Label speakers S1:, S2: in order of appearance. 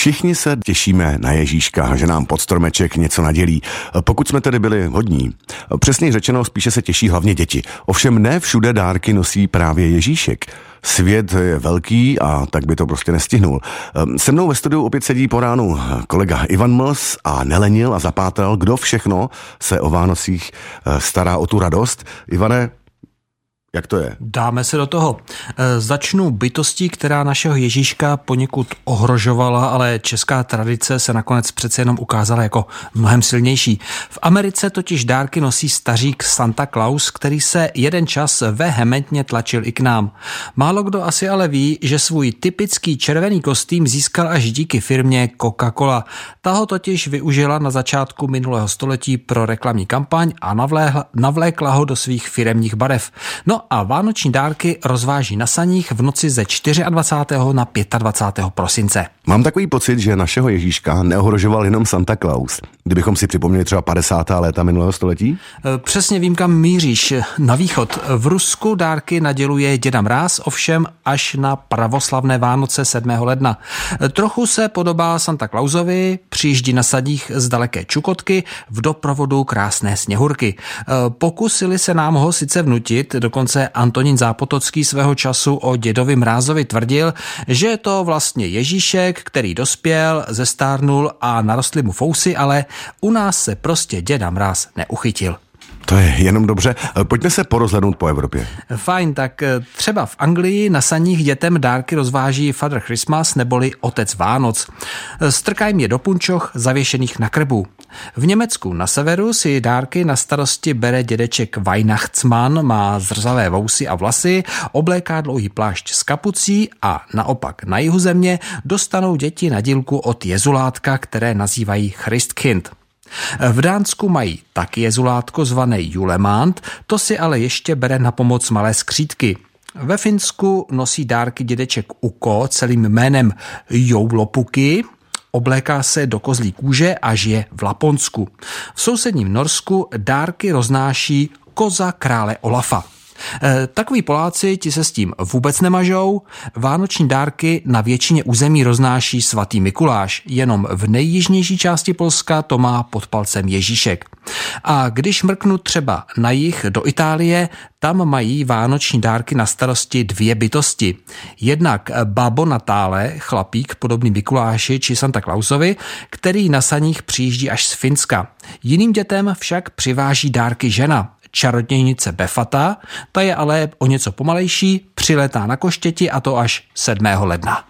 S1: Všichni se těšíme na Ježíška, že nám pod stromeček něco nadělí. Pokud jsme tedy byli hodní. Přesně řečeno, spíše se těší hlavně děti. Ovšem ne všude dárky nosí právě Ježíšek. Svět je velký a tak by to prostě nestihnul. Se mnou ve studiu opět sedí po ránu kolega Ivan Mls a nelenil a zapátral, kdo všechno se o Vánocích stará o tu radost. Ivane, jak to je?
S2: Dáme se do toho. E, začnu bytostí, která našeho Ježíška poněkud ohrožovala, ale česká tradice se nakonec přece jenom ukázala jako mnohem silnější. V Americe totiž dárky nosí stařík Santa Claus, který se jeden čas vehementně tlačil i k nám. Málo kdo asi ale ví, že svůj typický červený kostým získal až díky firmě Coca-Cola. Ta ho totiž využila na začátku minulého století pro reklamní kampaň a navlékla ho do svých firemních barev. No a vánoční dárky rozváží na saních v noci ze 24. na 25. prosince.
S1: Mám takový pocit, že našeho Ježíška neohrožoval jenom Santa Claus. Kdybychom si připomněli třeba 50. léta minulého století?
S2: E, přesně vím, kam míříš. Na východ. V Rusku dárky naděluje děda Mráz, ovšem až na pravoslavné Vánoce 7. ledna. E, trochu se podobá Santa Clausovi, přijíždí na sadích z daleké Čukotky v doprovodu krásné sněhurky. E, pokusili se nám ho sice vnutit, dokonce Antonín Zápotocký svého času o dědovi Mrázovi tvrdil, že je to vlastně Ježíšek, který dospěl, zestárnul a narostly mu fousy, ale u nás se prostě děda mráz neuchytil.
S1: To je jenom dobře. Pojďme se porozhlednout po Evropě.
S2: Fajn, tak eh, třeba v Anglii na saních dětem dárky rozváží Father Christmas neboli Otec Vánoc. Strkají je do punčoch zavěšených na krbu. V Německu na severu si dárky na starosti bere dědeček Weihnachtsmann, má zrzavé vousy a vlasy, obléká dlouhý plášť s kapucí a naopak na jihu země dostanou děti na dílku od jezulátka, které nazývají Christkind. V Dánsku mají taky jezulátko zvané Julemant, to si ale ještě bere na pomoc malé skřítky. Ve Finsku nosí dárky dědeček Uko celým jménem Joulopuky, obléká se do kozlí kůže a žije v Laponsku. V sousedním Norsku dárky roznáší koza krále Olafa. E, takoví Poláci ti se s tím vůbec nemažou. Vánoční dárky na většině území roznáší svatý Mikuláš. Jenom v nejjižnější části Polska to má pod palcem Ježíšek. A když mrknu třeba na jich do Itálie, tam mají vánoční dárky na starosti dvě bytosti. Jednak Babo Natále, chlapík podobný Mikuláši či Santa Clausovi, který na saních přijíždí až z Finska. Jiným dětem však přiváží dárky žena, čarodějnice Befata, ta je ale o něco pomalejší, přiletá na koštěti a to až 7. ledna.